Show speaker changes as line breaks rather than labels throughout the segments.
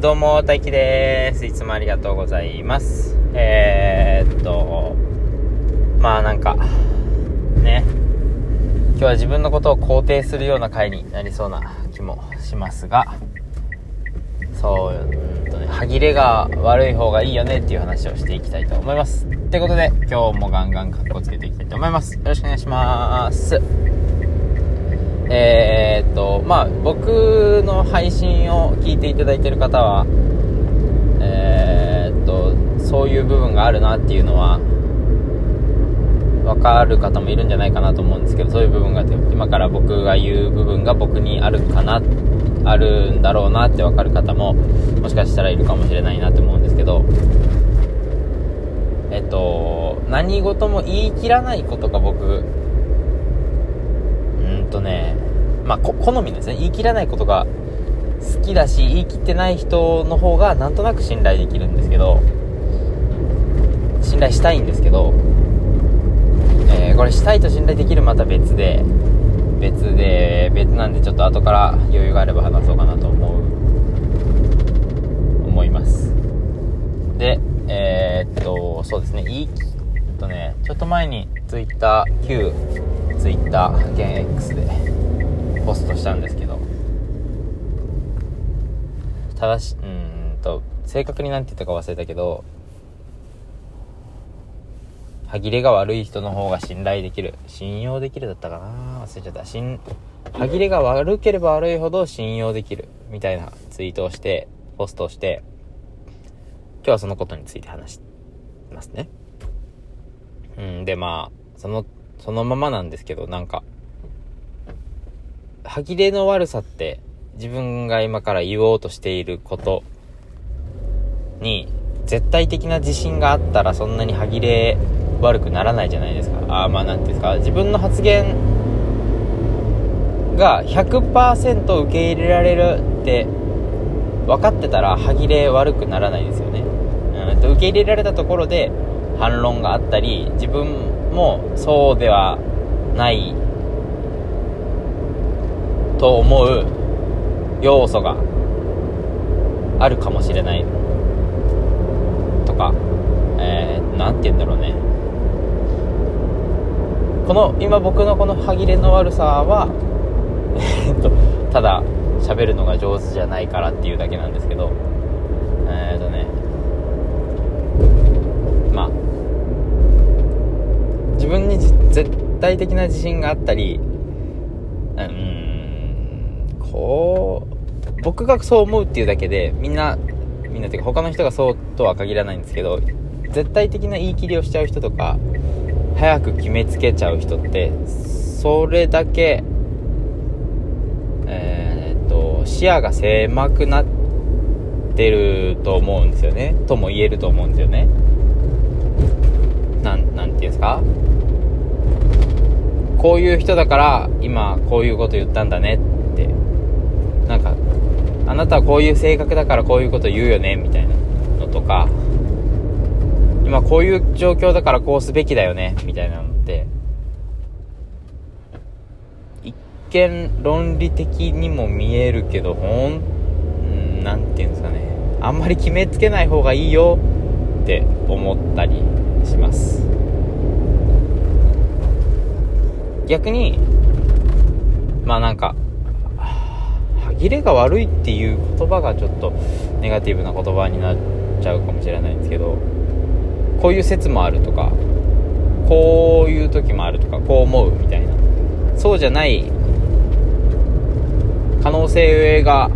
どうも、大輝です。いつもありがとうございます。えー、っと、まあなんか、ね、今日は自分のことを肯定するような回になりそうな気もしますが、そう、うんとね、歯切れが悪い方がいいよねっていう話をしていきたいと思います。ってことで、今日もガンガンカッコつけていきたいと思います。よろしくお願いします。えー、っと、まあ、僕の配信を聞いていただいている方は、えー、っと、そういう部分があるなっていうのは、わかる方もいるんじゃないかなと思うんですけど、そういう部分が、今から僕が言う部分が僕にあるかな、あるんだろうなってわかる方も、もしかしたらいるかもしれないなと思うんですけど、えっと、何事も言い切らないことが僕、っとね、まあ、好みですね。言い切らないことが好きだし、言い切ってない人の方がなんとなく信頼できるんですけど、信頼したいんですけど、えー、これしたいと信頼できるまた別で、別で、別なんでちょっと後から余裕があれば話そうかなと思う、思います。で、えー、っと、そうですね、いい、とね、ちょっと前に Twitter、旧 Twitter 現 X でポストしたんですけど。正しうんと正確に何て言ったか忘れたけど歯切れが悪い人の方が信頼できる信用できるだったかな？忘れちゃった。歯切れが悪ければ悪いほど信用できるみたいなツイートをしてポストをして今日はそのことについて話しますね。うんでまあそのそのままなんですけど、なんか、歯切れの悪さって、自分が今から言おうとしていることに、絶対的な自信があったらそんなに歯切れ悪くならないじゃないですか。ああ、まあなんていうんですか、自分の発言が100%受け入れられるって分かってたら歯切れ悪くならないですよね。うんと受け入れられたところで反論があったり、自分もそうではないと思う要素があるかもしれないとか、えー、て言うんだろうね。この、今僕のこの歯切れの悪さは、えっと、ただ喋るのが上手じゃないからっていうだけなんですけど、えー、っとね、まあ、自分に絶対的な自信があったり、うん、こう、僕がそう思うっていうだけで、みんな、みんなっていうか他の人がそうとは限らないんですけど、絶対的な言い切りをしちゃう人とか、早く決めつけちゃう人って、それだけ、えー、っと、視野が狭くなってると思うんですよね。とも言えると思うんですよね。なん、なんていうんですか？こういう人だから今こういうこと言ったんだねって。なんかあなたはこういう性格だからこういうこと言うよねみたいなのとか今こういう状況だからこうすべきだよねみたいなのって一見論理的にも見えるけどほん何て言うんですかね。あんまり決めつけない方がいいよって思ったりします。逆に、まあなんか、歯切れが悪いっていう言葉がちょっとネガティブな言葉になっちゃうかもしれないんですけど、こういう説もあるとか、こういう時もあるとか、こう思うみたいな。そうじゃない可能性が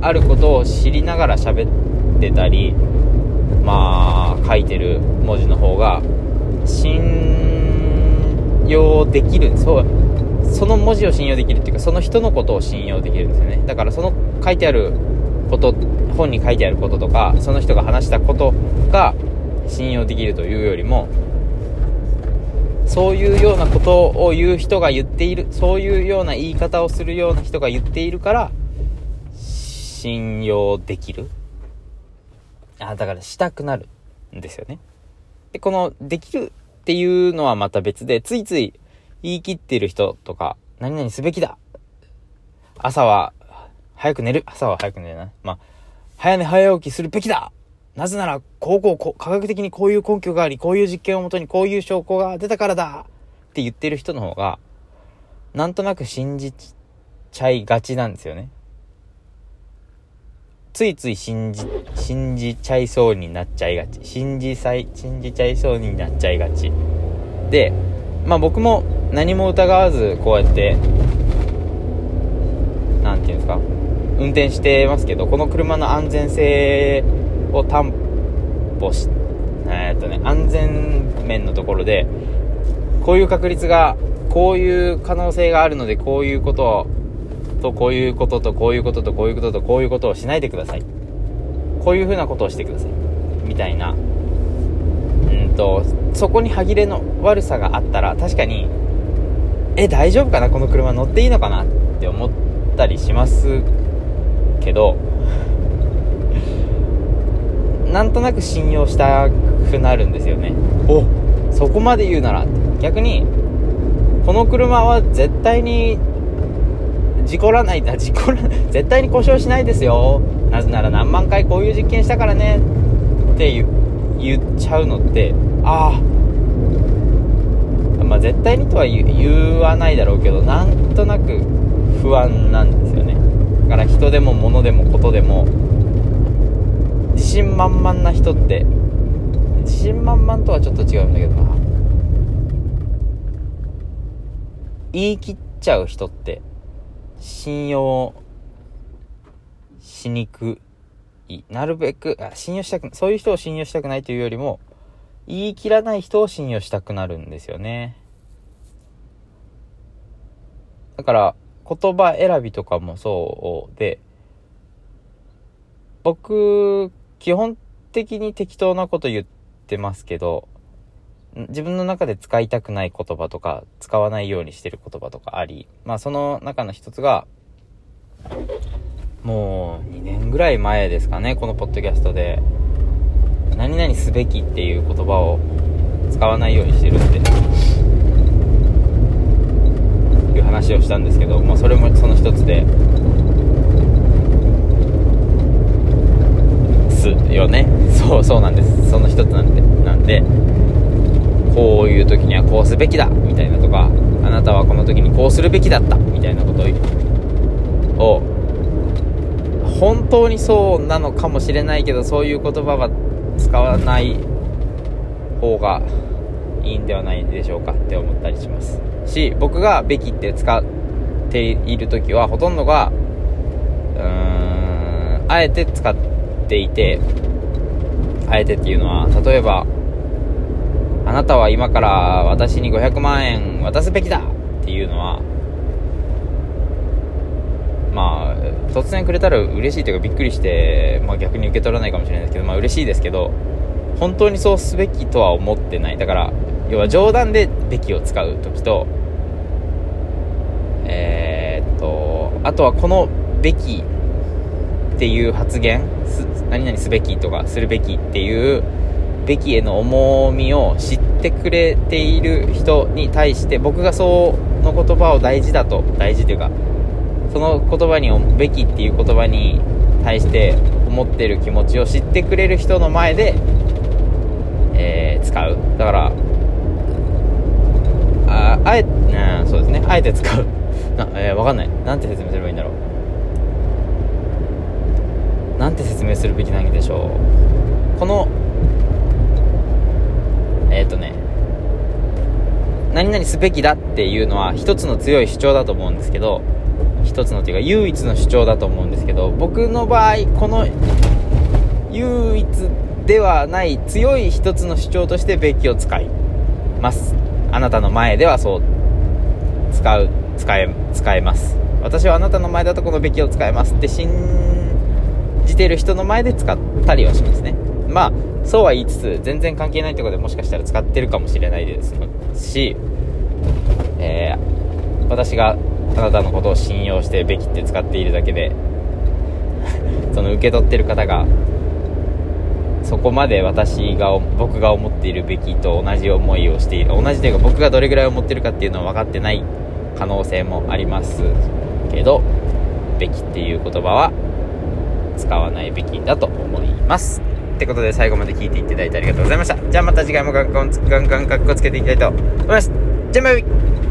あることを知りながら喋ってたり、まあ、書いてる文字の方が、信用できるそうその文字を信用できるっていうかその人のことを信用できるんですよね。だからその書いてあること本に書いてあることとかその人が話したことが信用できるというよりもそういうようなことを言う人が言っているそういうような言い方をするような人が言っているから信用できる。あだからしたくなるんですよね。でこのできるっていうのはまた別で、ついつい言い切ってる人とか、何々すべきだ朝は早く寝る朝は早く寝るな。まあ、早寝早起きするべきだなぜなら、こうこうこう、科学的にこういう根拠があり、こういう実験をもとにこういう証拠が出たからだって言ってる人の方が、なんとなく信じちゃいがちなんですよね。ついつい信じ、信じちゃいそうになっちゃいがち。信じさい、信じちゃいそうになっちゃいがち。で、まあ僕も何も疑わずこうやって、なんていうんですか、運転してますけど、この車の安全性を担保し、え、っとね、安全面のところで、こういう確率が、こういう可能性があるので、こういうことを、とこういうこととこういうこととこういうこととこういうことをしないでください。こういうふうなことをしてください。みたいな。うんと、そこに歯切れの悪さがあったら、確かに、え、大丈夫かな？この車乗っていいのかな？って思ったりしますけど、なんとなく信用したくなるんですよね。おそこまで言うなら。逆に、この車は絶対に事故らない、あ、事故ら、絶対に故障しないですよ。なぜなら何万回こういう実験したからね。って言言っちゃうのって、ああ、まあ、絶対にとは言わないだろうけど、なんとなく不安なんですよね。だから人でも物でもことでも、自信満々な人って、自信満々とはちょっと違うんだけどな。言い切っちゃう人って信用しにくい。なるべく、あ信用したく、そういう人を信用したくないというよりも、言い切らない人を信用したくなるんですよね。だから、言葉選びとかもそうで、僕、基本的に適当なこと言ってますけど、自分の中で使いたくない言葉とか、使わないようにしてる言葉とかあり、まあその中の一つが、もう2年ぐらい前ですかね、このポッドキャストで、何々すべきっていう言葉を使わないようにしてるっていう話をしたんですけど、まあそれもその一つで、すよね。そう、そうなんです。その一つなんで、なんで、こういう時にはこうすべきだみたいなとかあなたはこの時にこうするべきだったみたいなことを本当にそうなのかもしれないけどそういう言葉は使わない方がいいんではないでしょうかって思ったりします。し僕が「べき」って使っている時はほとんどがうーんあえて使っていてあえてっていうのは例えばあなたは今から私に500万円渡すべきだっていうのは、まあ、突然くれたら嬉しいというかびっくりして、まあ逆に受け取らないかもしれないですけど、まあ嬉しいですけど、本当にそうすべきとは思ってない。だから、要は冗談でべきを使う時と、えー、っと、あとはこのべきっていう発言、何々すべきとかするべきっていうべきへの重みを知ってくれている人に対して僕がその言葉を大事だと大事というかその言葉に「べき」っていう言葉に対して思ってる気持ちを知ってくれる人の前で、えー、使う。だからああえて、そうですね。あえて使う。な、えー、わかんない。なんて説明すればいいんだろう。なんて説明するべきなんでしょう。このえっ、ー、とね、何々すべきだっていうのは一つの強い主張だと思うんですけど、一つのっていうか唯一の主張だと思うんですけど、僕の場合、この唯一ではない強い一つの主張としてべきを使います。あなたの前ではそう使う、使え、使えます。私はあなたの前だとこのべきを使えますって信じてる人の前で使ったりはしますね。まあ、そうは言いつつ、全然関係ないところでもしかしたら使ってるかもしれないですし、えー、私があなたのことを信用してべきって使っているだけで、その受け取ってる方が、そこまで私が、僕が思っているべきと同じ思いをしている。同じというか僕がどれぐらい思ってるかっていうのは分かってない可能性もありますけど、べきっていう言葉は使わないべきだと思いますってことで最後まで聞いていただいてありがとうございました。じゃあまた次回もガンガンガンガンカッコつけていきたいと思いますじゃあバイバイ